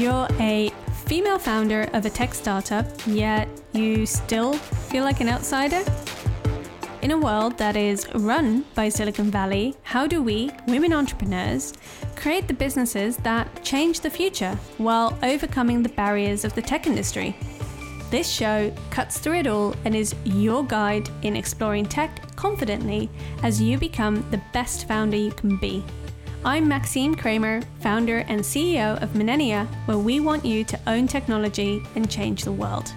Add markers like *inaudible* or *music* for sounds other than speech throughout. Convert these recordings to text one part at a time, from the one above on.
You're a female founder of a tech startup, yet you still feel like an outsider? In a world that is run by Silicon Valley, how do we, women entrepreneurs, create the businesses that change the future while overcoming the barriers of the tech industry? This show cuts through it all and is your guide in exploring tech confidently as you become the best founder you can be. I'm Maxime Kramer, founder and CEO of Millennia, where we want you to own technology and change the world.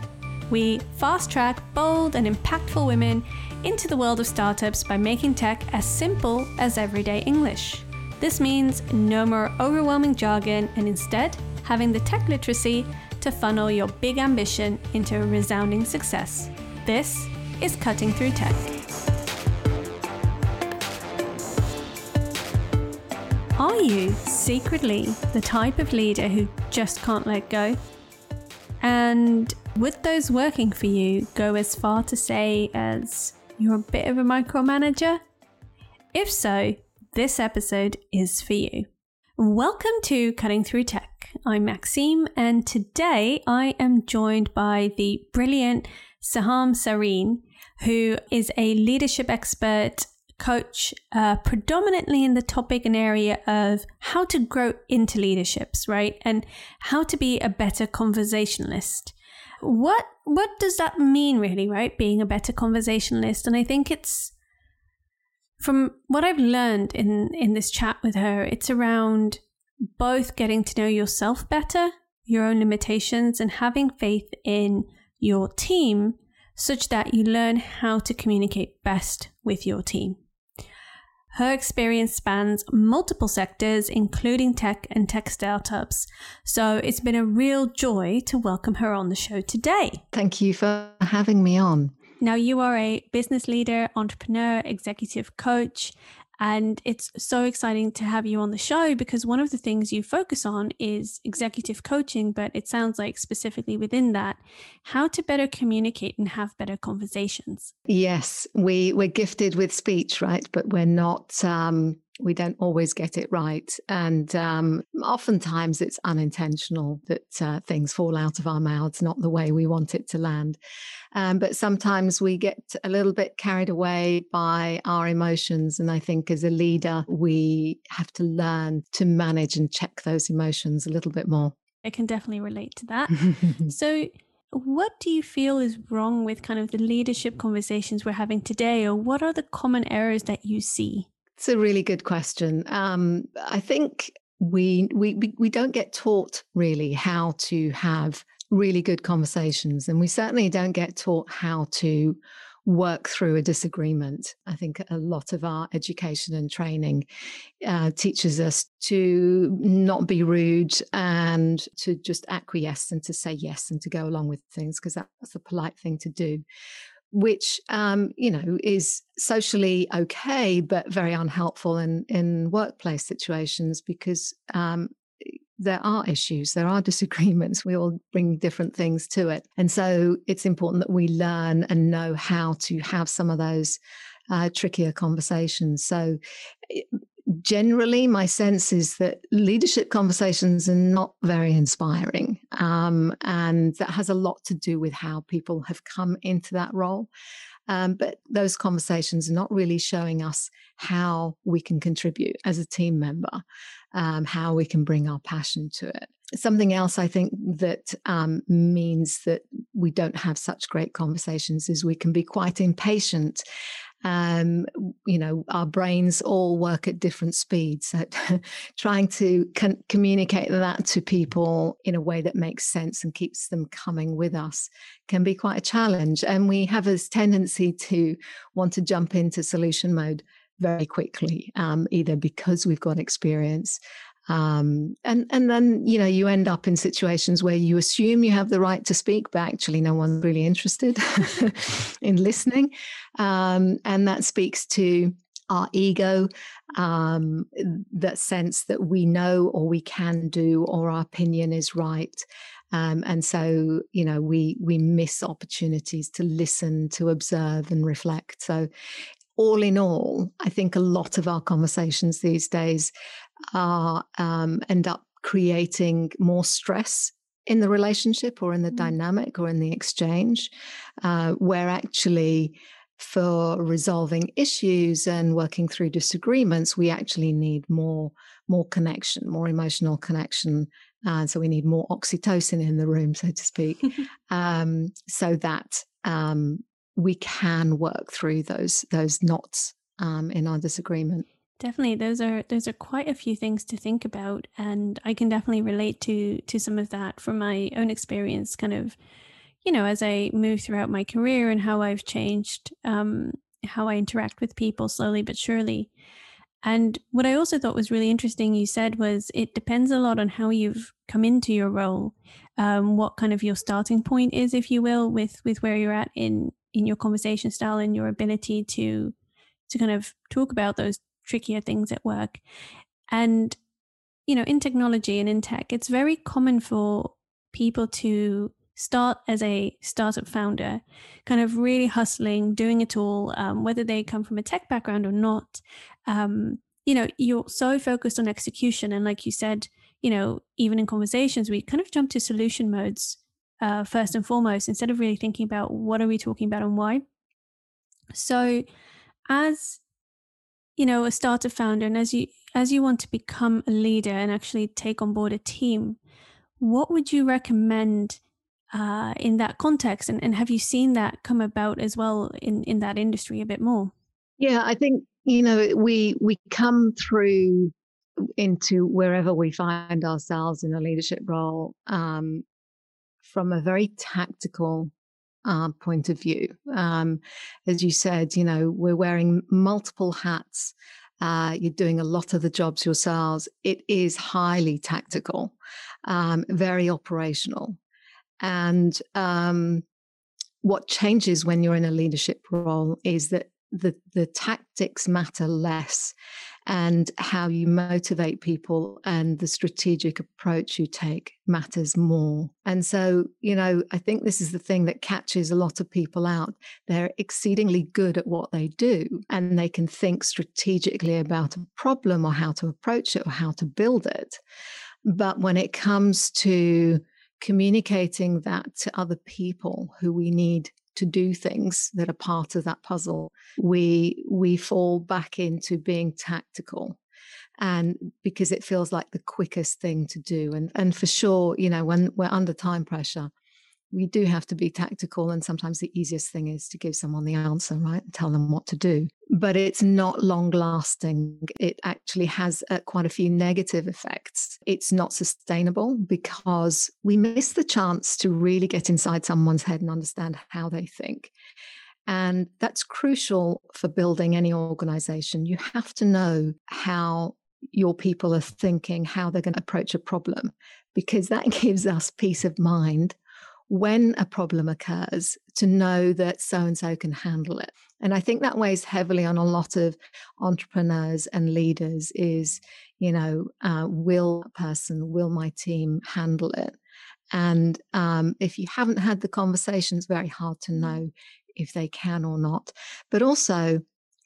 We fast track bold and impactful women into the world of startups by making tech as simple as everyday English. This means no more overwhelming jargon and instead having the tech literacy to funnel your big ambition into a resounding success. This is Cutting Through Tech. Are you secretly the type of leader who just can't let go? And would those working for you go as far to say as you're a bit of a micromanager? If so, this episode is for you. Welcome to Cutting Through Tech. I'm Maxime, and today I am joined by the brilliant Saham Sareen, who is a leadership expert, coach, uh, predominantly in the topic and area of how to grow into leaderships, right? And how to be a better conversationalist. What what does that mean really right? Being a better conversationalist? And i think it's from what i've learned in in this chat with her it's around both getting to know yourself better your own limitations and having faith in your team such that you learn how to communicate best with your team her experience spans multiple sectors, including tech and tech startups. So it's been a real joy to welcome her on the show today. Thank you for having me on. Now, you are a business leader, entrepreneur, executive coach, and it's so exciting to have you on the show because one of the things you focus on is executive coaching, but it sounds like specifically within that, how to better communicate and have better conversations. Yes, we, we're gifted with speech, right? But we're not um, we don't always get it right. And um, oftentimes it's unintentional that uh, things fall out of our mouths, not the way we want it to land. Um, but sometimes we get a little bit carried away by our emotions. And I think as a leader, we have to learn to manage and check those emotions a little bit more. I can definitely relate to that. *laughs* so, what do you feel is wrong with kind of the leadership conversations we're having today, or what are the common errors that you see? It's a really good question. Um, I think we, we we don't get taught really how to have really good conversations, and we certainly don't get taught how to work through a disagreement. I think a lot of our education and training uh, teaches us to not be rude and to just acquiesce and to say yes and to go along with things because that's the polite thing to do which um, you know is socially okay but very unhelpful in in workplace situations because um, there are issues there are *laughs* disagreements we all bring different things to it. And so it's important that we learn and know how to have some of those uh, trickier conversations. So generally, my sense is that leadership conversations are not very inspiring. Um, and that has a lot to do with how people have come into that role. Um, but those conversations are not really showing us how we can contribute as a team member, um, how we can bring our passion to it. Something else I think that um, means that we don't have such great conversations is we can be quite impatient um, you know, our brains all work at different speeds. So *laughs* trying to con- communicate that to people in a way that makes sense and keeps them coming with us can be quite a challenge. And we have this tendency to want to jump into solution mode very quickly, um, either because we've got experience um, and and then you know you end up in situations where you assume you have the right to speak, but actually no one's really interested *laughs* in listening, um, and that speaks to our ego, um, that sense that we know or we can do or our opinion is right. Um, and so, you know, we we miss opportunities to listen, to observe, and reflect. So, all in all, I think a lot of our conversations these days are um, end up creating more stress in the relationship or in the mm. dynamic or in the exchange, uh, where actually for resolving issues and working through disagreements, we actually need more more connection, more emotional connection. And so we need more oxytocin in the room, so to speak, *laughs* um, so that um, we can work through those those knots um, in our disagreement. Definitely, those are those are quite a few things to think about, and I can definitely relate to to some of that from my own experience. Kind of, you know, as I move throughout my career and how I've changed um, how I interact with people slowly but surely. And what I also thought was really interesting, you said, was it depends a lot on how you've come into your role, um, what kind of your starting point is, if you will, with with where you're at in in your conversation style and your ability to to kind of talk about those trickier things at work. And, you know, in technology and in tech, it's very common for people to start as a startup founder, kind of really hustling, doing it all, um, whether they come from a tech background or not. Um, you know, you're so focused on execution. And like you said, you know, even in conversations, we kind of jump to solution modes uh, first and foremost, instead of really thinking about what are we talking about and why. So, as you know a startup founder and as you as you want to become a leader and actually take on board a team what would you recommend uh, in that context? And, and have you seen that come about as well in in that industry a bit more? Yeah i think you know we we come through into wherever we find ourselves in a leadership role um, from a very tactical uh, point of view. Um, as you said, you know, we're wearing multiple hats. Uh, you're doing a lot of the jobs yourselves. It is highly tactical, um, very operational. And um, what changes when you're in a leadership role is that the, the tactics matter less and how you motivate people and the strategic approach you take matters more. And so, you know, I think this is the thing that catches a lot of people out. They're exceedingly good at what they do and they can think strategically about a problem or how to approach it or how to build it. But when it comes to communicating that to other people who we need to do things that are part of that puzzle, we we fall back into being tactical and because it feels like the quickest thing to do and and for sure you know when we're under time pressure we do have to be tactical and sometimes the easiest thing is to give someone the answer right and tell them what to do. But it's not long lasting. It actually has uh, quite a few negative effects. It's not sustainable because we miss the chance to really get inside someone's head and understand how they think. And that's crucial for building any organization. You have to know how your people are thinking how they're going to approach a problem because that *laughs* gives us peace of mind when a problem occurs to know that so and so can handle it. And I think that weighs heavily on a lot of entrepreneurs and leaders is, you know, uh, will person, will my team handle it? And um, if you haven't had the conversation, it's very hard to know if they can or not. But also,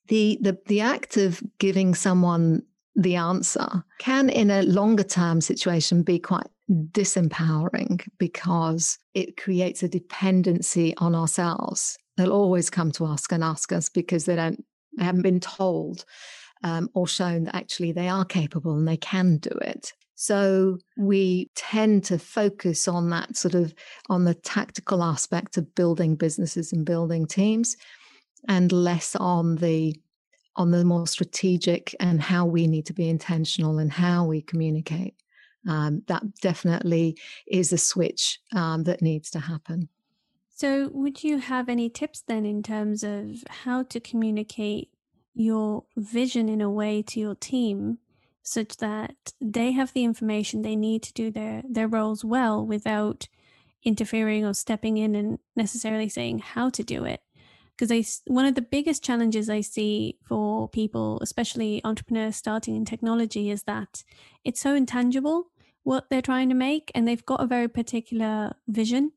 the the the act of giving someone the answer can, in a longer term situation, be quite disempowering because it creates a dependency on ourselves. They'll always come to us and ask us because they don't they haven't been told um, or shown that actually they are capable and they can do it. So we tend to focus on that sort of on the tactical aspect of building businesses and building teams and less on the on the more strategic and how we need to be intentional and how we communicate um, that definitely is a switch um, that needs to happen. So, would you have any tips then in terms of how to communicate your vision in a way to your team such that they have the information they need to do their, their roles well without interfering or stepping in and necessarily saying how to do it? Because I, one of the biggest challenges I see for people, especially entrepreneurs starting in technology, is that it's so intangible what they're trying to make and they've got a very particular vision.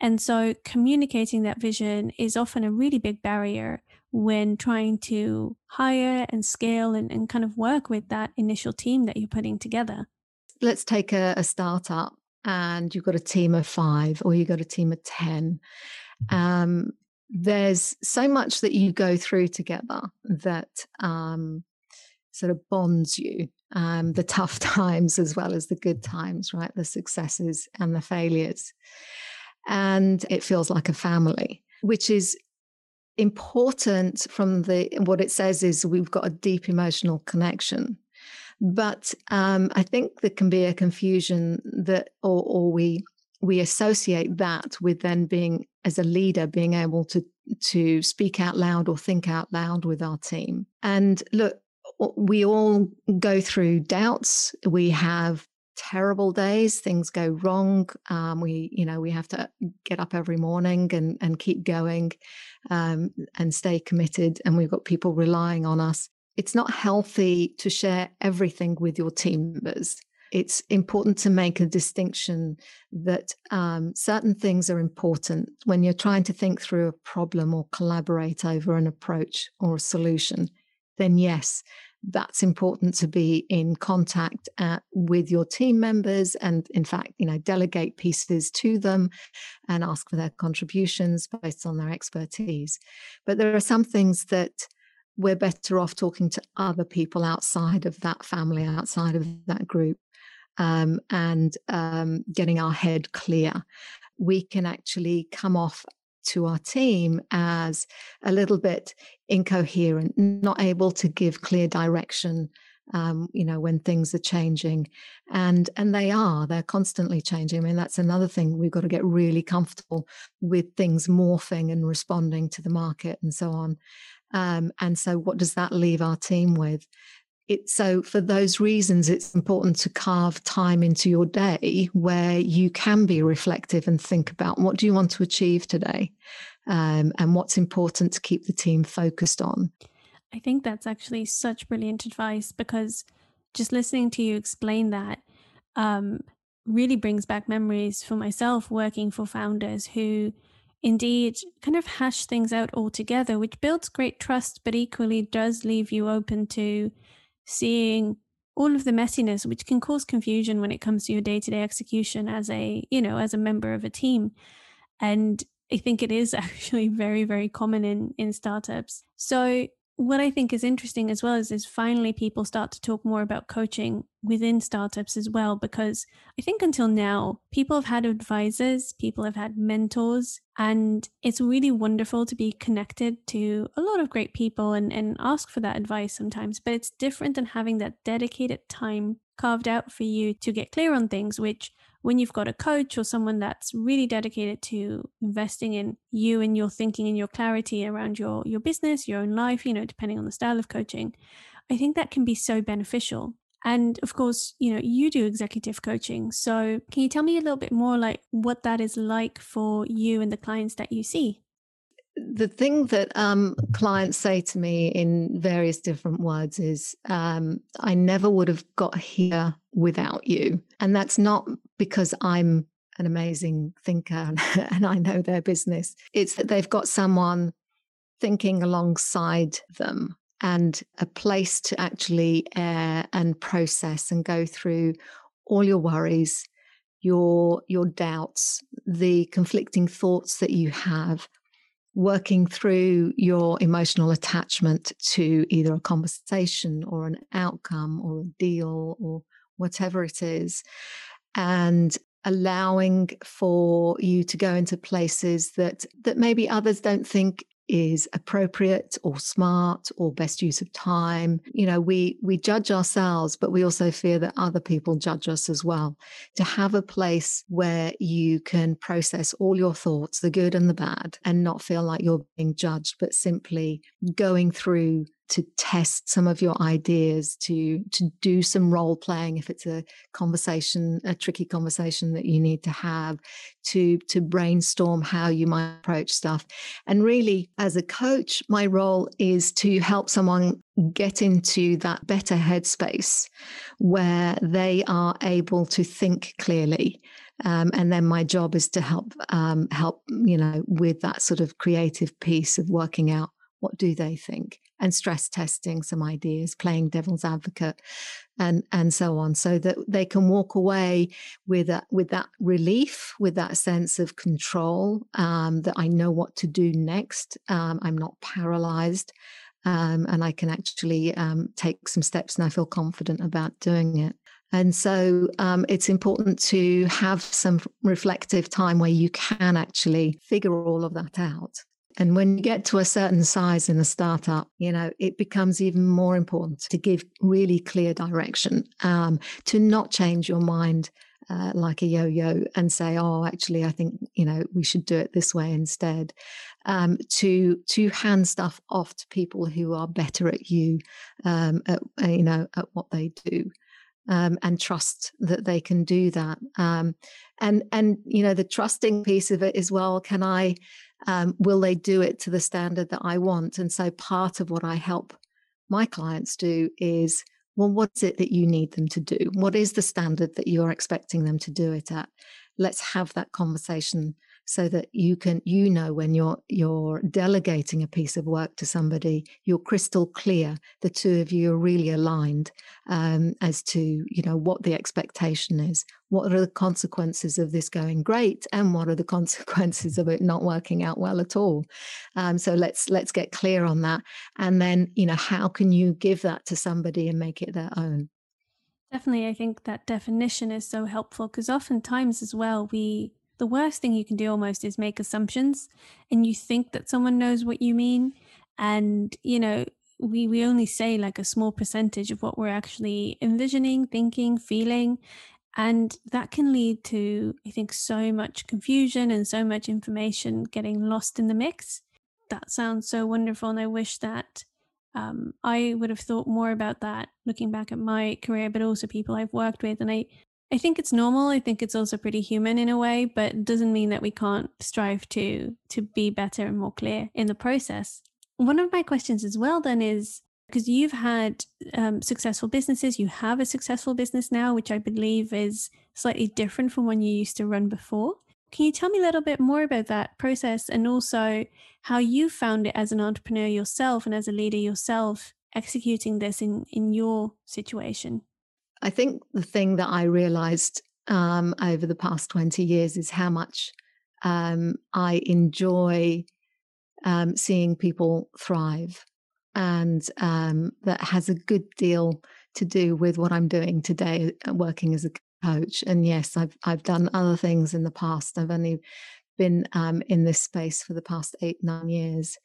And so communicating that vision is often a really big barrier when trying to hire and scale and, and kind of work with that initial team that you're putting together. let's take a, a startup and you've got a team of five or you've got a team of 10 um, there's so much that you go through together that um, sort of bonds you um, the tough *laughs* times as well as the good times right? The successes and the failures. And it feels like a family which is important from the what it says is we've got a deep emotional connection. But um, i think there can be a confusion that or, or we we associate that with then being as a leader being able to to speak out loud or think out loud with our team. And look we all go through doubts. We have terrible days. Things go wrong. Um, we you know we have to get up every morning and and keep going um, and stay committed and we've got people relying on us. It's not healthy to share everything with your team members it's important to make a distinction that um, certain things are important when you're trying to think through a problem or collaborate over an approach or a solution then yes that's important to be in contact at, uh, with your team members and in fact you know delegate pieces to them and ask for their contributions based on their expertise. But there are some things that we're better off talking to other people outside of that family outside of that group um, and um, getting our head clear. We can actually come off to our team as a little bit incoherent, not able to give clear direction. Um, you know when things are changing. And and they are they're constantly changing. I mean that's another thing we've got to get really comfortable with things morphing and responding to the market and so on. Um, and so what does that leave our team with it, so for those reasons it's important to carve time into your day where you can be reflective and think about what do you want to achieve today um, and what's important to keep the team focused on. I think that's actually such brilliant advice because just listening to you explain that um, really brings back memories for myself working for founders who indeed kind of hash things out all together, which builds great trust but equally does leave you open to seeing all of the messiness which can cause confusion when it comes to your day-to-day execution as a you know as a member of a team. And i think it is *laughs* actually very very common in in startups. So what I think is interesting as well is, is finally people start to talk more about coaching within startups as well, because I think until now, people have had advisors, people have had mentors, and it's really wonderful to be connected to a lot of great people and, and ask for that advice sometimes. But it's different than having that dedicated time carved out for you to get clear on things, which when you've got a coach or someone that's really dedicated to investing in you and your thinking and your clarity around your your business, your own life, you know, depending on the style of coaching, I think that can be so beneficial. And of course, you know, you do executive coaching. So, can you tell me a little bit more like what that is like for you and the clients that you see? The thing that um, clients say to me in various different words is, um, I never would have got here without you. And that's not because I'm an amazing thinker and, *laughs* and I know their business. It's that they've got someone thinking alongside them and a place to actually air and process and go through all your worries, your your doubts, the conflicting thoughts that you have working through your emotional attachment to either a conversation or an outcome or a deal or whatever it is, and allowing for you to go into places that that maybe others don't think is appropriate or smart or best use of time. You know we we judge ourselves but we also fear that other people judge us as well. To have a place where you can process all your thoughts the good and the bad and not feel like you're being judged but simply going through to test some of your ideas to to do some role playing if it's a conversation a tricky conversation that you need to have to to brainstorm how you might approach stuff. And really as a coach my role is to help someone get into that better headspace where they are able to think clearly um, and then my job is to help um, help you know with that sort of creative piece of working out what do they think and stress testing some ideas, playing devil's advocate, and and so on, so that they can walk away with that with that relief, with that sense of control, um, that I know what to do next. Um, I'm not paralyzed. Um, and I can actually um, take some steps and I feel confident about doing it. And so um, it's important to have some reflective time where you can actually figure all of that out. And when you get to a certain size in a startup, you know, it becomes even more important to give really clear direction, um, to not change your mind uh, like a yo-yo and say, "Oh, actually, I think you know we should do it this way instead." Um, to to hand stuff off to people who are better at you, um, at, uh, you know, at what they do um, and trust that they can do that. Um, and and you know the trusting piece of it as well. Can I? Um, will they do it to the standard that I want? And so part of what I help my clients do is well, what's it that you need them to do? What is the standard that you're expecting them to do it at? Let's have that conversation so that you can you know when you're you're delegating a piece of work to somebody you're crystal clear the two of you are really aligned um, as to you know what the expectation is. What are the consequences of this going great and what are the *laughs* consequences of it not working out well at all? Um, so let's let's get clear on that and then you know how can you give that to somebody and make it their own? Definitely, I think that definition is so helpful because oftentimes, as well, we the worst thing you can do almost is make assumptions and you think that someone knows what you mean and you know we we only say like a small percentage of what we're actually envisioning thinking feeling and that can lead to i think so much confusion and so much information getting lost in the mix. That sounds so wonderful and i wish that um, i would have thought more about that looking back at my career but also people i've worked with and i I think it's normal. I think it's also pretty human in a way, but doesn't mean that we can't strive to to be better and more clear in the process. One of my questions as well then is because you've had um, successful businesses, you have a successful business now, which I believe is slightly different from when you used to run before. Can you tell me a little bit more about that process and also how you found it as an entrepreneur yourself and as a leader yourself executing this in, in your situation? I think the thing that I realized um, over the past 20 years is how much um, I enjoy um, seeing people thrive. And um, that has a good deal to do with what I'm doing today, uh, working as a coach. And yes, I've, I've done other things in the past. I've only been um, in this space for the past eight, nine years.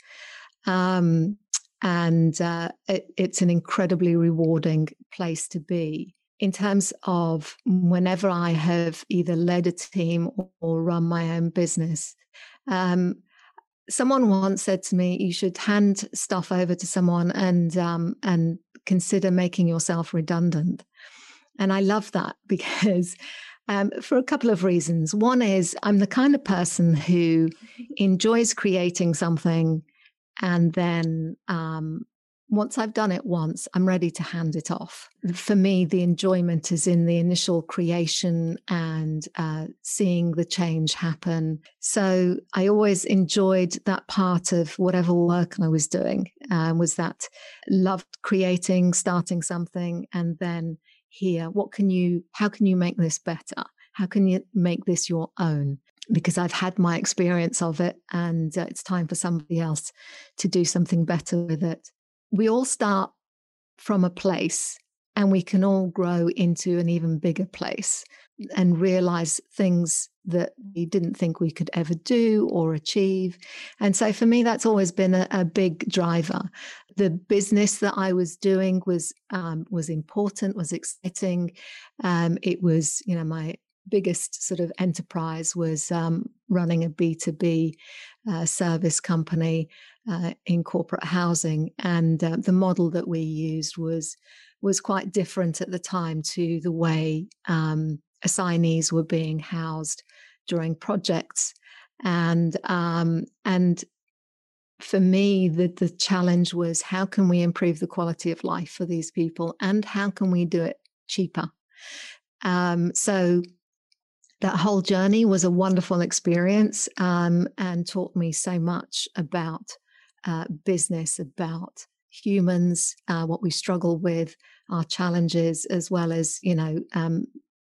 Um, and uh, it, it's an incredibly rewarding place to be in terms of whenever I have either led a team or, run my own business. Um, someone once said to me, "You should hand stuff over to someone and um, and consider making yourself redundant." And I love that *laughs* because. Um, for a couple of reasons. One is I'm the kind of person who *laughs* enjoys creating something and then um, once I've done it once, I'm ready to hand it off. For me, the enjoyment is in the initial creation and uh, seeing the change happen. So I always enjoyed that part of whatever work I was doing. Um, was that loved creating, starting something, and then here, what can you? How can you make this better? How can you make this your own? because I've had my experience of it and uh, it's time for somebody else to do something better with it we all start from a place and we can all grow into an even bigger place and realize things that we didn't think we could ever do or achieve. And so for me, that's always been a, a big driver. The business that I was doing was um, was important, was exciting. Um, it was, you know, my biggest sort of enterprise was um, running a B2B uh, service company uh, in corporate housing. And uh, the model that we used was, was quite different at the time to the way um, assignees were being housed during projects. And, um, and for me, the, the challenge was how can we improve the quality of life for these people and how can we do it cheaper? Um, so that whole journey was a wonderful experience um, and taught me so much about uh, business, about humans, uh, what we struggle with, our challenges, as well as, you know, um,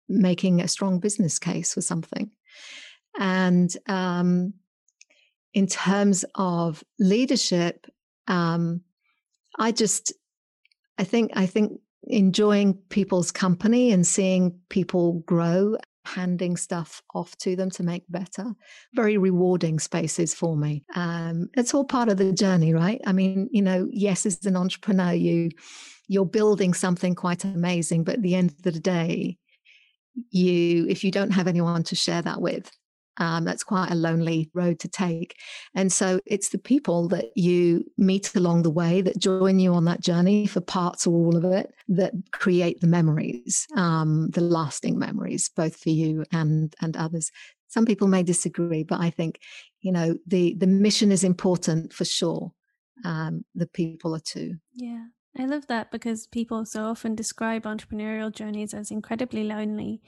making a strong business case for something. And um, in terms of leadership, um, I just, I think, I think enjoying people's company and seeing people grow handing stuff off to them to make better. Very rewarding spaces for me. Um, it's all part of the journey right? I mean you know yes as an entrepreneur you you're building something quite amazing but at the end of the day you if you don't have anyone to share that with um, that's quite a lonely road to take. And so it's the people that you meet along the way that join you on that journey for parts or all of it that create the memories, um, the lasting memories, both for you and, and others. Some people may disagree, but I think, you know, the, the mission is important for sure. Um, the people are too. Yeah. I love that because people so often describe entrepreneurial journeys as incredibly lonely.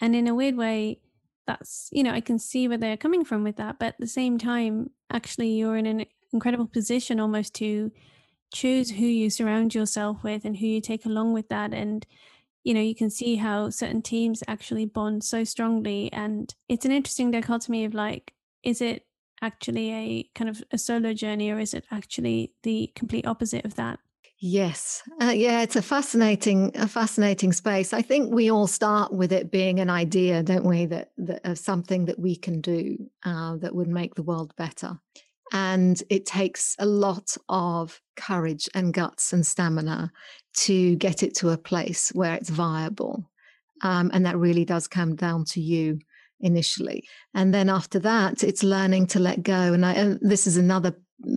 And in a weird way, that's you know i can see where they're coming from with that but at the same time actually you're in an incredible position almost to choose who you surround yourself with and who you take along with that and you know you can see how certain teams actually bond so strongly and it's an interesting dichotomy of like is it actually a kind of a solo journey or is it actually the complete opposite of that Yes, uh, yeah, it's a fascinating, a fascinating space. I think we all start with it being an idea, don't we? That, that of something that we can do uh, that would make the world better, and it takes a lot of courage and guts and stamina to get it to a place where it's viable, um, and that really does come down to you initially, and then after that, it's learning to let go. And, I, and this is another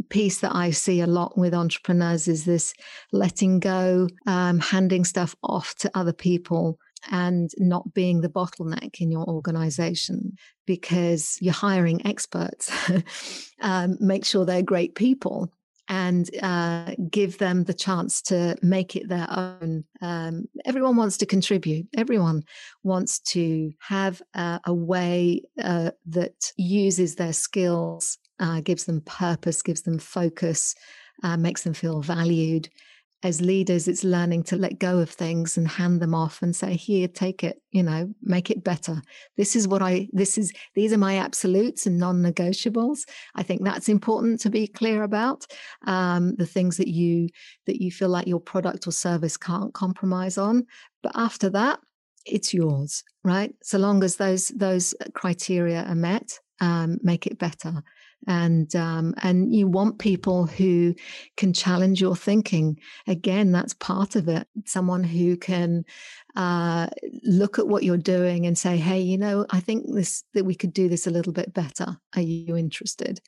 piece that I see a lot with entrepreneurs is this letting go, um, handing stuff off to other people and not being the bottleneck in your organization because you're hiring experts. *laughs* um, make sure they're great people and uh, give them the chance to make it their own. Um, everyone wants to contribute. Everyone wants to have a, a way uh, that uses their skills uh, gives them purpose, gives them focus, uh, makes them feel valued. As leaders, it's learning to let go of things and hand them off and say, "Here, take it. You know, make it better. This is what I. This is. These are my absolutes and non-negotiables. I think that's important to be clear about. Um, the things that you that you feel like your product or service can't compromise on. But after that, it's yours, right? So long as those those criteria are met, um, make it better and um, and you want people who can challenge your thinking. Again, that's part of it. Someone who can uh, look at what you're doing and say, "Hey, you know, I think this that we could do this a little bit better. Are you interested?"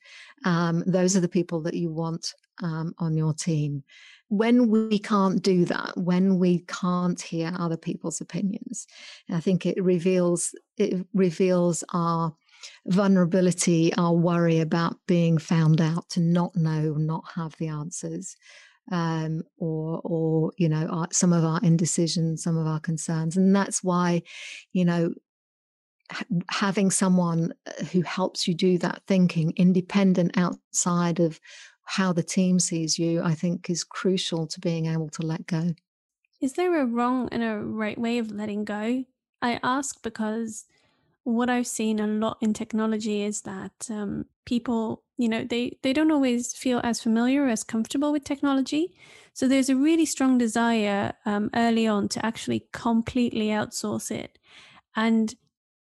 Um, those are the people that you want um, on your team. When we can't do that, when we can't hear other people's opinions, I think it reveals it reveals our vulnerability, our worry about being found out, to not know, not have the answers, um, or or you know our, some of our indecision, some of our concerns, and that's why, you know, having someone uh, who helps you do that thinking, independent outside of how the team sees you, I think is crucial to being able to let go. Is there a wrong and a right way of letting go? I ask because what I've seen a lot in technology is that um, people, you know, they they don't always feel as familiar or as comfortable with technology. So there's a really strong desire um, early on to actually completely outsource it. And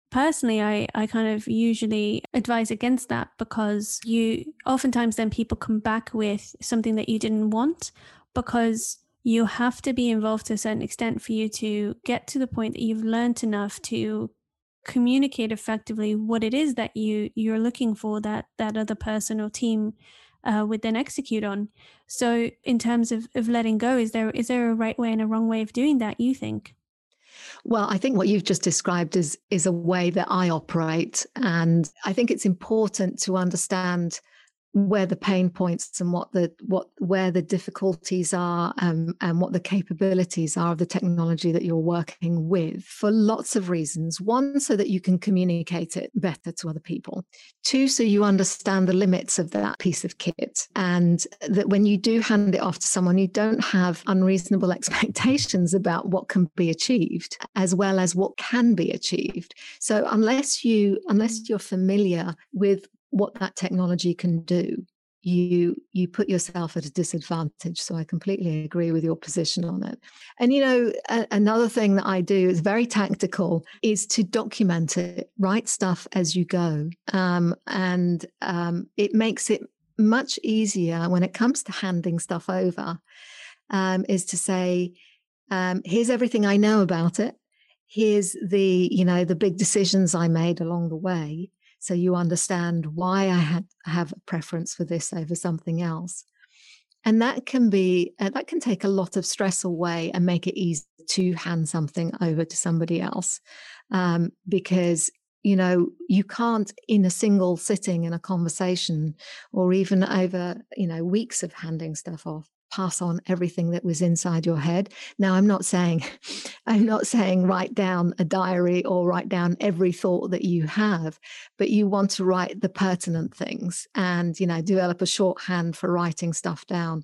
personally, I I kind of usually advise against that because you oftentimes then people come back with something that you didn't want because you have to be involved to a certain extent for you to get to the point that you've learned enough to communicate effectively what it is that you you're looking for that that other person or team uh, would then execute on. So, in terms of, of letting go, is there is there a right way and a wrong way of doing that? You think? Well, I think what you've just described is is a way that I operate, and I think it's important to understand where the pain points and what the what where the difficulties are um, and what the capabilities are of the technology that you're working with for lots of reasons. One so that you can communicate it better to other people. Two so you understand the limits of that piece of kit and that when you do hand it off to someone you don't have unreasonable *laughs* expectations about what can be achieved as well as what can be achieved. So unless you unless you're familiar with what that technology can do you you put yourself at a disadvantage so i completely agree with your position on it. And you know a, another thing that i do is very tactical is to document it write stuff as you go um, and um, it makes it much easier when it comes to handing stuff over um, is to say um, here's everything i know about it. Here's the you know the big decisions i made along the way so you understand why I have a preference for this over something else. And that can be, uh, that can take a lot of stress away and make it easy to hand something over to somebody else. Um, because you know you can't in a single sitting in a conversation or even over you know weeks of handing stuff off pass on everything that was inside your head. Now, I'm not saying, *laughs* I'm not saying write down a diary or write down every thought that you have, but you want to write the pertinent things and, you know, develop a shorthand for writing stuff down.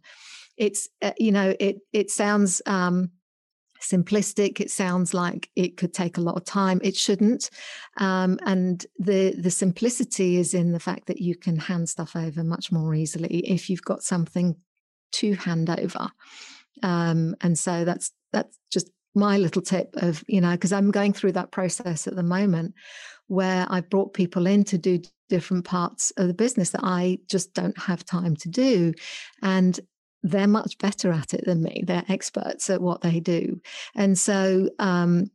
It's, uh, you know, it, it sounds, um, simplistic it sounds like it could take a lot of time it shouldn't um, and the the simplicity is in the fact that you can hand stuff over much more easily if you've got something to hand over. Um, and so that's that's just my little tip of you know because I'm going through that process at the moment where I've brought people in to do different parts of the business that I just don't have time to do, and they're much better at it than me. They're experts at what they do, and so. Um,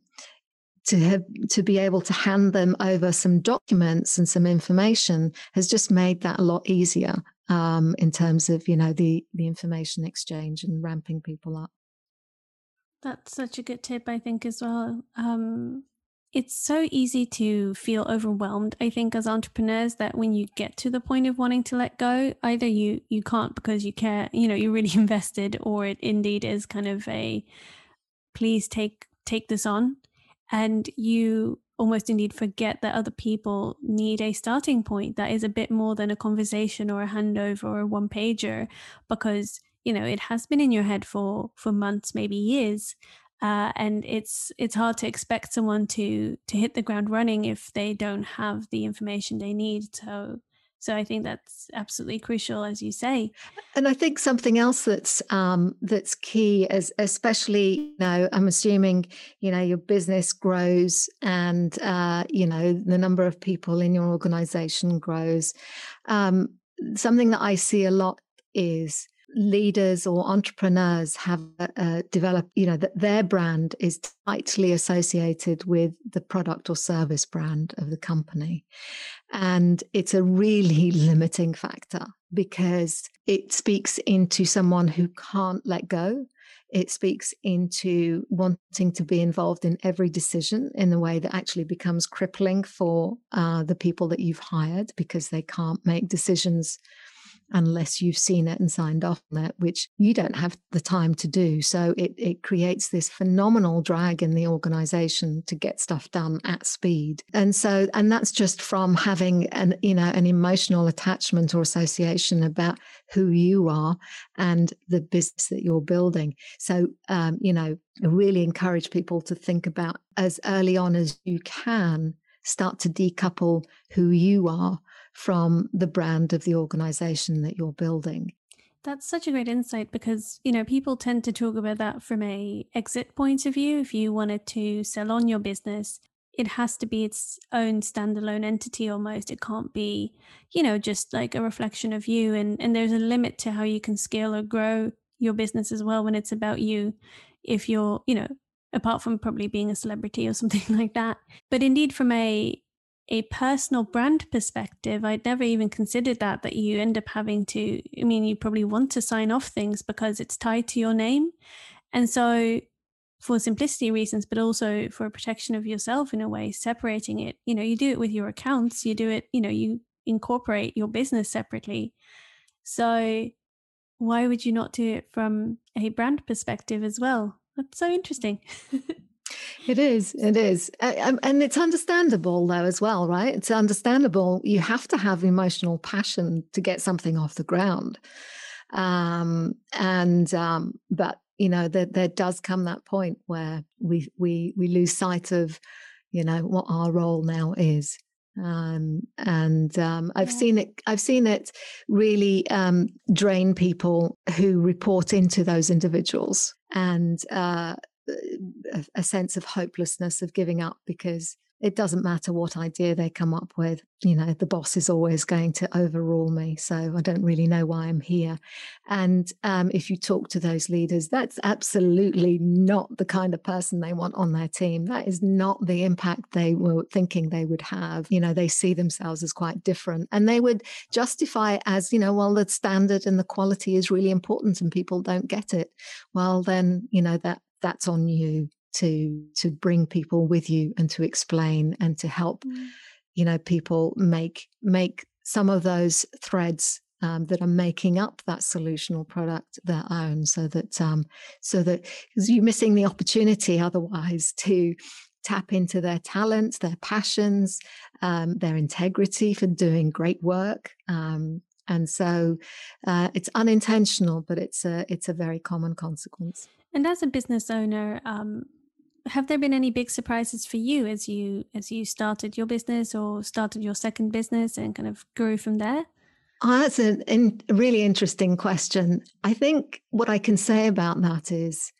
to have to be able to hand them over some documents and some information has just made that a lot easier um, in terms of you know the the information exchange and ramping people up. That's such a good tip, I think, as well. Um, it's so easy to feel overwhelmed. I think as entrepreneurs, that when you get to the point of wanting to let go, either you you can't because you care, you know, you're really *laughs* invested, or it indeed is kind of a please take take this on, and you almost indeed forget that other people need a starting point that is a bit more than a conversation or a handover or a one pager because you know it has been in your head for for months maybe years uh, and it's it's hard to expect someone to to hit the ground running if they don't have the information they need so so I think that's absolutely crucial, as you say. And I think something else that's um, that's key, as especially you know, I'm assuming you know your business grows and uh, you know the number of people in your organization grows. Um, something that I see a lot is leaders or entrepreneurs have uh, developed, you know, that their brand is tightly associated with the product or service brand of the company. And it's a really *laughs* limiting factor because it speaks into someone who can't let go. It speaks into wanting to be involved in every decision in a way that actually becomes crippling for uh, the people that you've hired because they can't make decisions unless you've seen it and signed off on it, which you don't have the time to do. So it, it creates this phenomenal drag in the organization to get stuff done at speed. And so, and that's just from having an, you know, an emotional attachment or association about who you are and the business that you're building. So, um, you know, I really encourage people to think about as early on as you can, start to decouple who you are from the brand of the organization that you're building. That's such a great insight because, you know, people tend to talk about that from a exit point of view. If you wanted to sell on your business, it has to be its own standalone entity almost. It can't be, you know, just like a reflection of you. And and there's a limit to how you can scale or grow your business as well when it's about you. If you're, you know, apart from probably being a celebrity or *laughs* something like that. But indeed from a a personal brand perspective, I'd never even considered that, that you end up having to, I mean, you probably want to sign off things because it's tied to your name. And so, for simplicity reasons, but also for protection of yourself in a way, separating it, you know, you do it with your accounts, you do it, you know, you incorporate your business separately. So why would you not do it from a brand perspective as well? That's so interesting. *laughs* It is. It is. And it's understandable, though, as well, right? It's understandable. You have to have emotional passion to get something off the ground. Um, and, um, but, you know, there, there does come that point where we, we, we lose sight of, you know, what our role now is. Um, and um, I've yeah. seen it. I've seen it really um, drain people who report into those individuals, and uh, a, sense of hopelessness of giving up because it doesn't matter what idea they come up with. You know, the boss is always going to overrule me. So I don't really know why I'm here. And um, if you talk to those leaders, that's absolutely not the kind of person they want on their team. That is not the impact they were thinking they would have. You know, they see themselves as quite different and they would justify it as, you know, well, the standard and the quality is really important and people don't get it. Well, then, you know, that that's on you to to bring people with you and to explain and to help mm. you know people make make some of those threads um, that are making up that solutional product their own so that um, so that because you're missing the opportunity otherwise to tap into their talents their passions um, their integrity for doing great work um, and so uh, it's unintentional but it's a it's a very common consequence and as a business owner, um, have there been any big surprises for you as you as you started your business or started your second business and kind of grew from there? Oh, that's a, really interesting question. I think what I can say about that is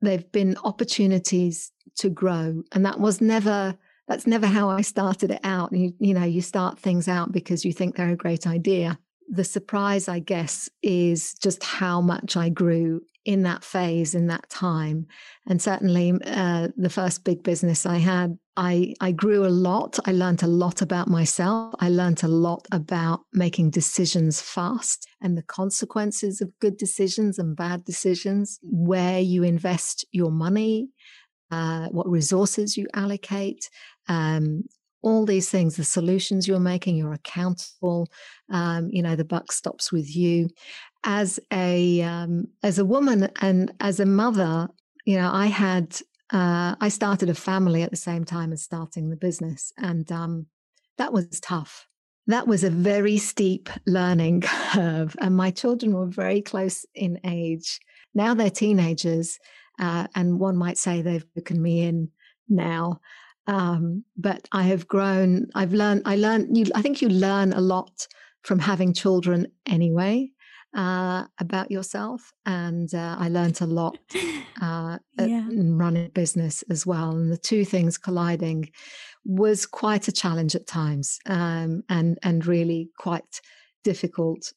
there've been opportunities to grow, and that was never that's never how I started it out. You, you know, you start things out because you think they're a great idea. The surprise, I guess, is just how much I grew in that phase, in that time. And certainly, uh, the first big business I had, I, I grew a lot. I learned a lot about myself. I learned a lot about making decisions fast and the consequences of good decisions and bad decisions, where you invest your money, uh, what resources you allocate, um, all these things, the solutions you're making, you're accountable. Um, you know, the buck stops with you. As a um, as a woman and as a mother, you know, I had uh, I started a family at the same time as starting the business, and um, that was tough. That was a very steep learning *laughs* curve, and my children were very close in age. Now they're teenagers, uh, and one might say they've taken me in now. Um, but I have grown. I've learned. I learned. You. I think you learn a lot from having children anyway uh, about yourself, and uh, I learned a lot *laughs* uh, yeah. in running business as well. And the two things colliding was quite a challenge at times, um, and and really quite difficult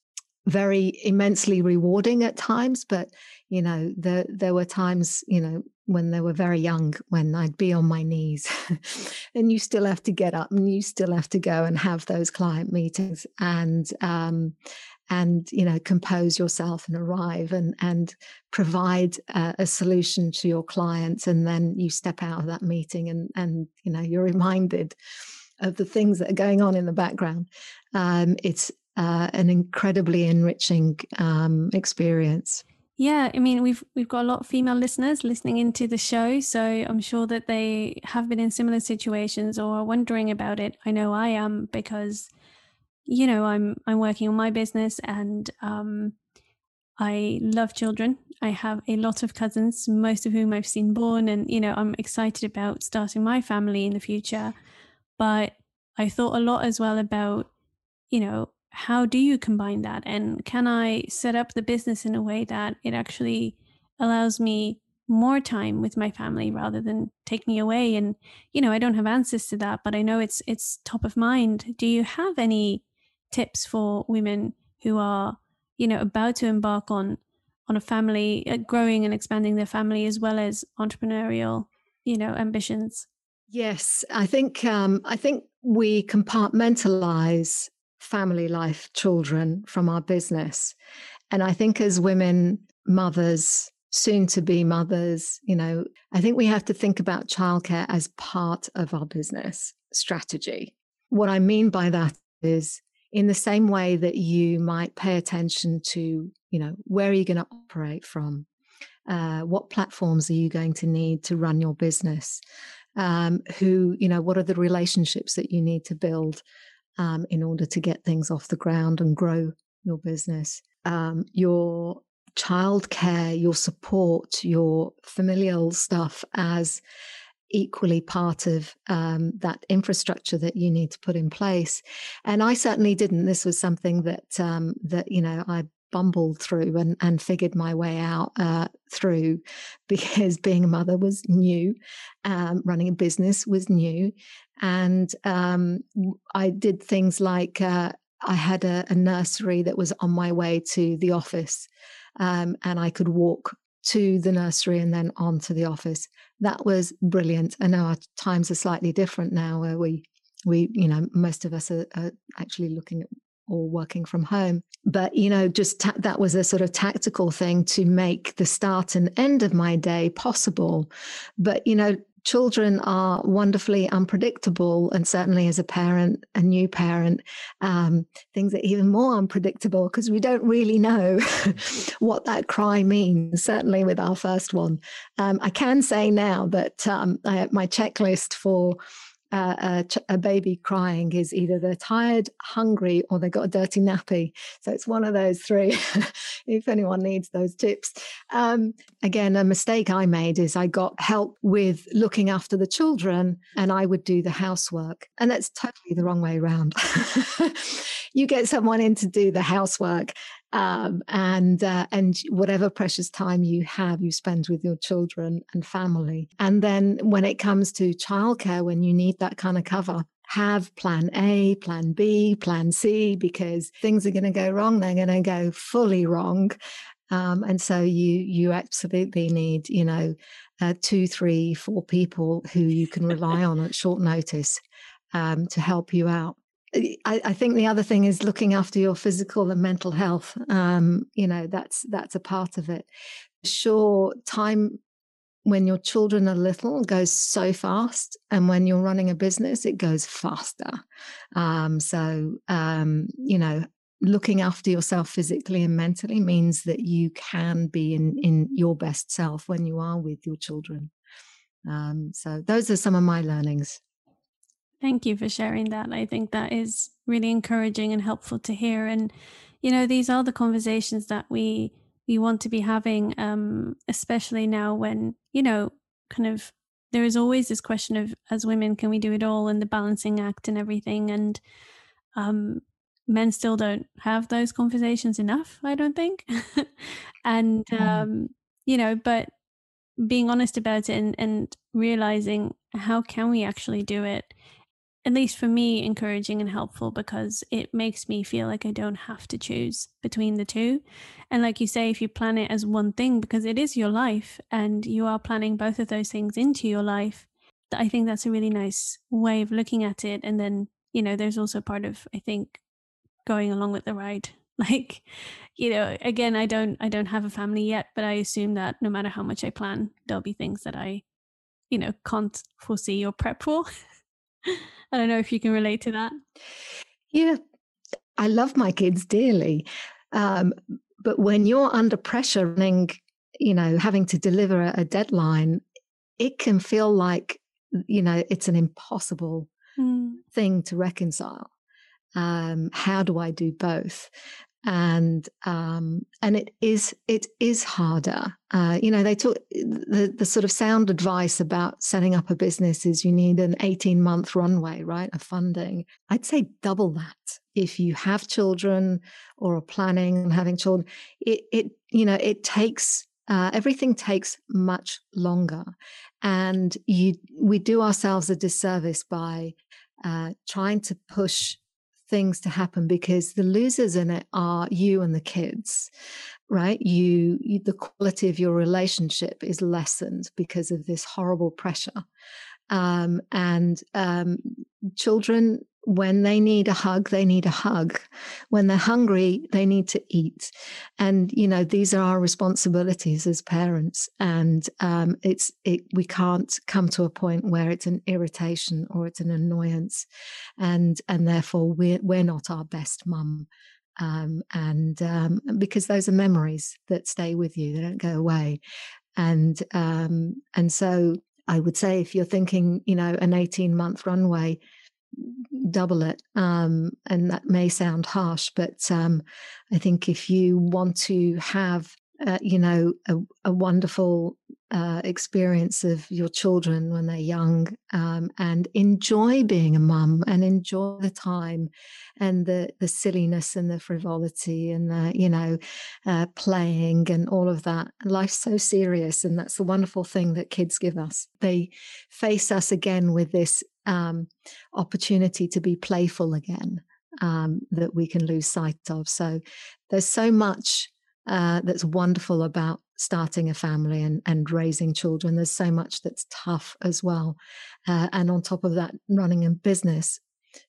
very immensely rewarding at times but you know there there were times you know when they were very young when I'd be on my knees *laughs* and you still have to get up and you still have to go and have those client meetings and um, and you know compose yourself and arrive and and provide uh, a solution to your clients and then you step out of that meeting and and you know you're reminded of the things that are going on in the background. Um, it's uh, an incredibly enriching um, experience. Yeah, I mean we've we've got a lot of female listeners listening into the show, so I'm sure that they have been in similar situations or are wondering about it. I know I am because you know I'm I'm working on my business and um, I love children. I have a lot of cousins, most of whom I've seen born, and you know I'm excited about starting my family in the future. But I thought a lot as well about you know how do you combine that? And can I set up the business in a way that it actually allows me more time with my family rather than take me away? And, you know, I don't have answers to that, but I know it's it's top of mind. Do you have any tips for women who are, you know, about to embark on on a family, uh, growing and expanding their family as well as entrepreneurial, you know, ambitions? Yes, I think um, I think we compartmentalize family life children from our business. And I think as women, mothers, soon to be mothers, you know, I think we have to think about childcare as part of our business strategy. What I mean by that is in the same way that you might pay attention to, you know, where are you going to operate from? Uh, what platforms are you going to need to run your business? Um, who, you know, what are the relationships that you need to build um, in order to get things off the ground and grow your business? Um, your childcare, your support, your familial stuff as equally part of um, that infrastructure that you need to put in place. And I certainly didn't. This was something that um, that you know I bumbled through and, and figured my way out uh, through *laughs* because being a mother was new, um, running a business was new, and um, I did things like. Uh, I had a, a, nursery that was on my way to the office, um, and I could walk to the nursery and then on to the office. That was brilliant. I know our times are slightly different now, where we we you know most of us are, are actually looking at or working from home. But, you know, just ta- that was a sort of tactical thing to make the start and end of my day possible. But, you know, children are wonderfully unpredictable. And certainly as a parent, a new parent, um, things are even more unpredictable because we don't really know *laughs* what that cry means, certainly with our first one. Um, I can say now that um, I, my checklist for uh, a, a, baby crying is either they're tired, hungry, or they got a dirty nappy. So it's one of those three. *laughs* if anyone needs those tips, um, again, a mistake I made is I got help with looking after the children, and I would do the housework, and that's totally the wrong way around. *laughs* you get someone in to do the housework, um, and uh, and whatever precious time you have, you spend with your children and family. And then when it comes to childcare, when you need that kind of cover, have plan A, plan B, plan C, because things are going to go wrong. They're going to go fully wrong. Um, and so you you absolutely need you know uh, two, three, four people who you can rely on at short notice um, to help you out. I, I, think the other thing is looking after your physical and mental health. Um, you know, that's that's a part of it. Sure, time when your children are little goes so fast, and when you're running a business, it goes faster. Um, so, um, you know, looking after yourself physically and mentally means that you can be in in your best self when you are with your children. Um, so, those are some of my learnings. Thank you for sharing that. I think that is really encouraging and helpful to hear. And, you know, these are the conversations that we we want to be having, um, especially now when, you know, kind of there is always this question of as women, can we do it all and the balancing act and everything. And um men still don't have those conversations enough, I don't think. *laughs* and mm. um, you know, but being honest about it and, and realizing how can we actually do it at least for me, encouraging and helpful because it makes me feel like I don't have to choose between the two. And like you say, if you plan it as one thing, because it is your life and you are planning both of those things into your life, I think that's a really nice way of looking at it. And then, you know, there's also part of, I think, going along with the ride. *laughs* Like, you know, again, I don't I don't have a family yet, but I assume that no matter how much I plan, there'll be things that I, you know, can't foresee or prep for. *laughs* *laughs* I don't know if you can relate to that. Yeah, I love my kids dearly. Um, but when you're under pressure running, you know, having to deliver a, a deadline, it can feel like, you know, it's an impossible mm. thing to reconcile. Um, how do I do both? And um, and it is it is harder. Uh, you know, they talk the the sort of sound advice about setting up a business is you need an eighteen month runway, right, of funding. I'd say double that if you have children or are planning on having children. It it you know it takes. Uh, everything takes much longer, and you we do ourselves a disservice by uh, trying to push things to happen because the losers in it are you and the kids right? You, you, the quality of your relationship is lessened because of this horrible pressure Um, and um, children when they need a hug, they need a hug. When they're hungry, they need to eat. And you know, these are our responsibilities as parents. And um, it's it, we can't come to a point where it's an irritation or it's an annoyance, and and therefore we're we're not our best mum. Um, and um, because those are memories that stay with you, they don't go away. And um, and so I would say if you're thinking, you know, an 18 month runway, double it. Um, and that may sound harsh, but um, I think if you want to have, uh, you know, a, a wonderful uh, experience of your children when they're young um, and enjoy being a mum and enjoy the time and the the silliness and the frivolity and the you know uh, playing and all of that life's so serious and that's the wonderful thing that kids give us they face us again with this um, opportunity to be playful again um, that we can lose sight of. So there's so much uh, that's wonderful about starting a family and, and raising children. There's so much that's tough as well. Uh, and on top of that, running a business.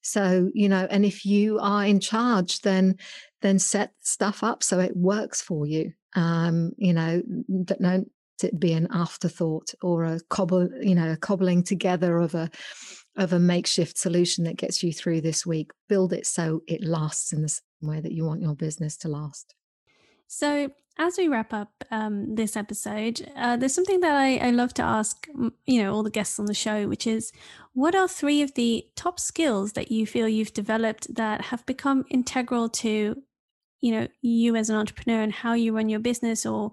So, you know, and if you are in charge, then then set stuff up so it works for you. Um, you know, don't it be an afterthought or a cobble, you know, a cobbling together of a of a makeshift solution that gets you through this week. Build it so it lasts in the same way that you want your business to last. So, as we wrap up um, this episode, uh, there's something that I, I, love to ask, you know, all the guests on the show, which is, what are three of the top skills that you feel you've developed that have become integral to, you know, you as an entrepreneur and how you run your business, or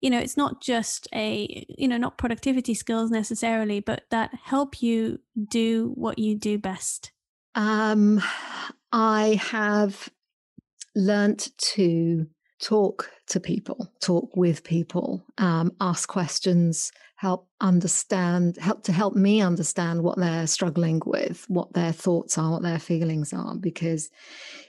you know it's not just a you know not productivity skills necessarily but that help you do what you do best? Um i have learnt to talk to people talk with people um, ask questions help understand help to help me understand what they're struggling with what their thoughts are what their feelings are because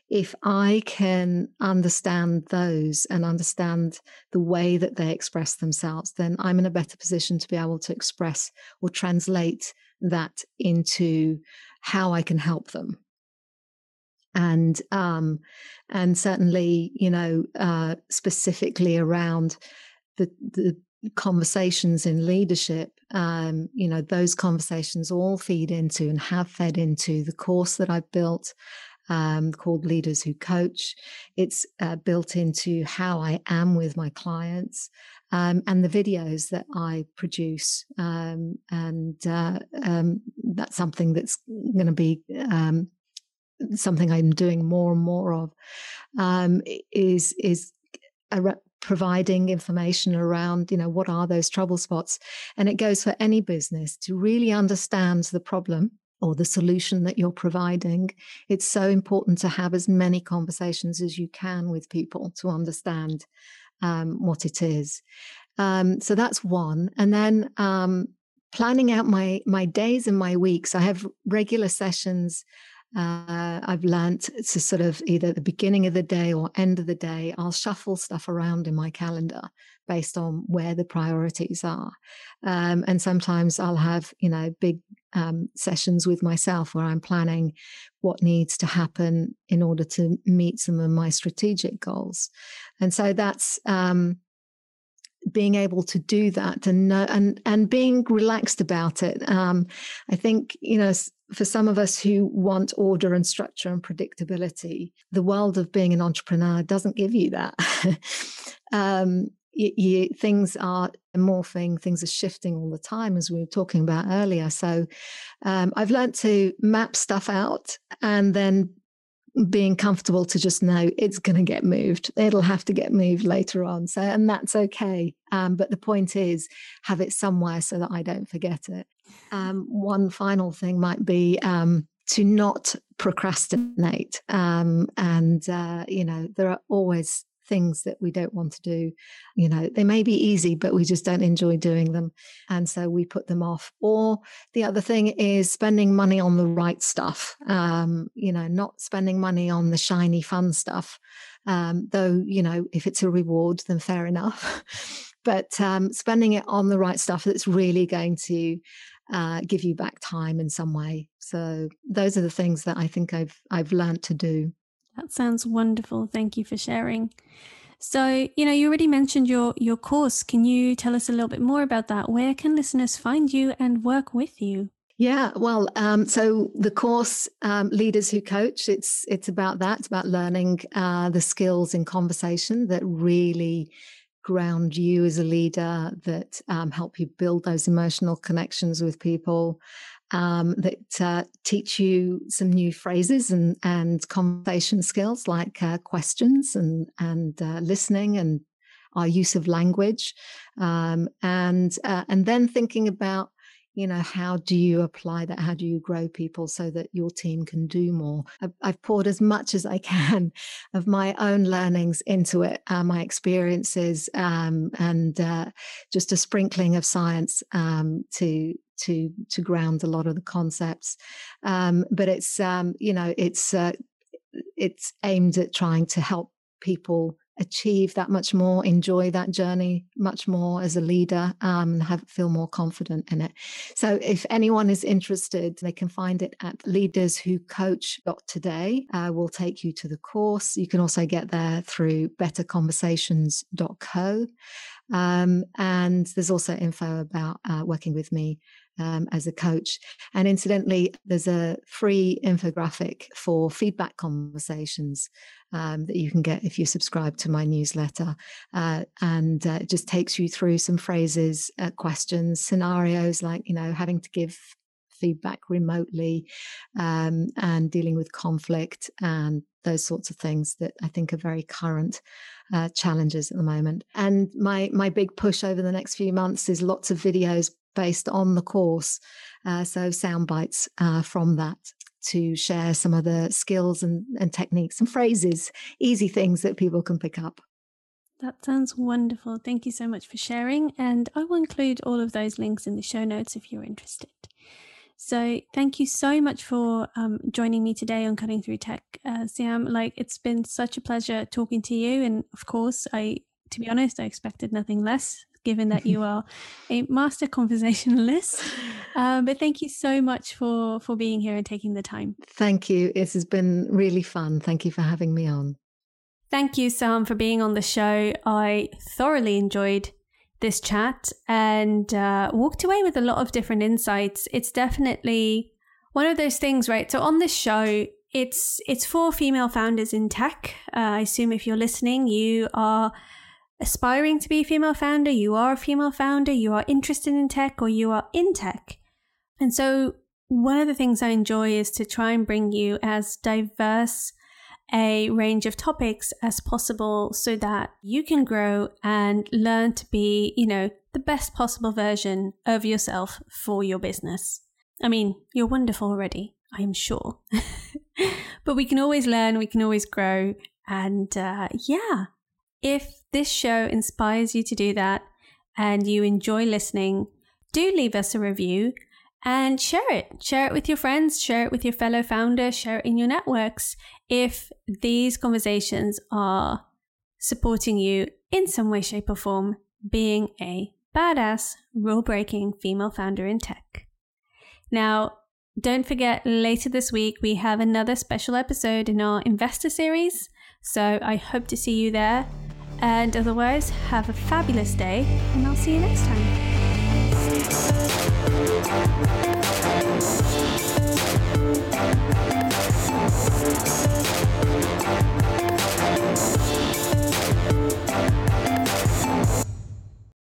if I can understand those and understand the way that they express themselves, then I'm in a better position to be able to express or translate that into how I can help them. And um, and certainly, you know, uh, specifically around the the conversations in leadership, um, you know, those conversations all feed into and have fed into the course that I've built um, called Leaders Who Coach. It's uh, built into how I am with my clients um, and the videos that I produce. Um, and uh, um, that's something that's going to be um, something I'm doing more and more of. Um, is is providing information around you know what are those trouble spots and it goes for any business to really understand the problem or the solution that you're providing. It's so important to have as many conversations as you can with people to understand um, what it is. Um, so that's one. And then um, planning out my my days and my weeks. I have regular sessions uh, I've learned to sort of either the beginning of the day or end of the day, I'll shuffle stuff around in my calendar based on where the priorities are. Um, and sometimes I'll have, you know, big um, sessions with myself where I'm planning what needs to happen in order to meet some of my strategic goals. And so that's, um, being able to do that and know, and and being relaxed about it. Um, I think you know for some of us who want order and structure and predictability, the world of being an entrepreneur doesn't give you that. *laughs* um, you, you, things are morphing, things are shifting all the time, as we were talking about earlier. So um, I've learned to map stuff out and then being comfortable to just know it's going to get moved. It'll have to get moved later on. So, and that's okay. Um, but the point is, have it somewhere so that I don't forget it. Um, one final thing might be um, to not procrastinate. Um, and, uh, you know, there are always things that we don't want to do. You know, they may be easy, but we just don't enjoy doing them. And so we put them off. Or the other thing is spending money on the right stuff, um, you know, not spending money on the shiny, fun stuff. Um, though, you know, if it's a reward, then fair enough. *laughs* but um, spending it on the right stuff that's really going to uh, give you back time in some way. So those are the things that I think I've I've learned to do. That sounds wonderful. Thank you for sharing. So, you know, you already mentioned your your course. Can you tell us a little bit more about that? Where can listeners find you and work with you? Yeah, well, um, so the course um, "Leaders Who Coach" it's it's about that. It's about learning uh, the skills in conversation that really ground you as a leader, that um, help you build those emotional connections with people, um, that uh, teach you some new phrases and and conversation skills like uh, questions and and uh, listening and our use of language, um, and uh, and then thinking about you know how do you apply that? How do you grow people so that your team can do more? I've, I've poured as much as i can *laughs* of my own learnings into it uh, my experiences um, and uh, just a sprinkling of science um, to to to ground a lot of the concepts um, but it's um, you know it's uh, it's aimed at trying to help people achieve that much more, enjoy that journey much more as a leader, um, and have feel more confident in it. So, if anyone is interested, they can find it at leaderswhocoach.today. Uh, we'll take you to the course. You can also get there through betterconversations.co. Um, and there's also info about uh, working with me um, as a coach. And incidentally, there's a free infographic for feedback conversations um, that you can get if you subscribe to my newsletter. Uh, and uh, it just takes you through some phrases, uh, questions, scenarios like, you know, having to give feedback remotely um, and dealing with conflict and those sorts of things that I think are very current uh, challenges at the moment. And my my big push over the next few months is lots of videos based on the course. Uh, so sound bites uh, from that to share some of the skills and, and techniques and phrases, easy things that people can pick up. That sounds wonderful. Thank you so much for sharing. And I will include all of those links in the show notes if you're interested. So thank you so much for um, joining me today on Cutting Through Tech, uh, Siam. Like it's been such a pleasure talking to you. And of course, I, to be honest, I expected nothing less given that you *laughs* are a master conversationalist. Um, but thank you so much for for being here and taking the time. Thank you. This has been really fun. Thank you for having me on. Thank you, Sam, for being on the show. I thoroughly enjoyed this chat and uh, walked away with a lot of different insights. It's definitely one of those things, right? So on this show, it's it's for female founders in tech. Uh, I assume if you're listening, you are aspiring to be a female founder, you are a female founder, you are interested in tech, or you are in tech. And so, one of the things I enjoy is to try and bring you as diverse a range of topics as possible so that you can grow and learn to be, you know, the best possible version of yourself for your business. I mean, you're wonderful already, I'm sure. *laughs* but we can always learn, we can always grow. And uh, yeah, if this show inspires you to do that and you enjoy listening, do leave us a review and share it. Share it with your friends, share it with your fellow founders, share it in your networks if these conversations are supporting you in some way, shape, or form being a badass, rule breaking female founder in tech. Now, don't forget, later this week, we have another special episode in our investor series. So I hope to see you there. And otherwise, have a fabulous day, and I'll see you next time.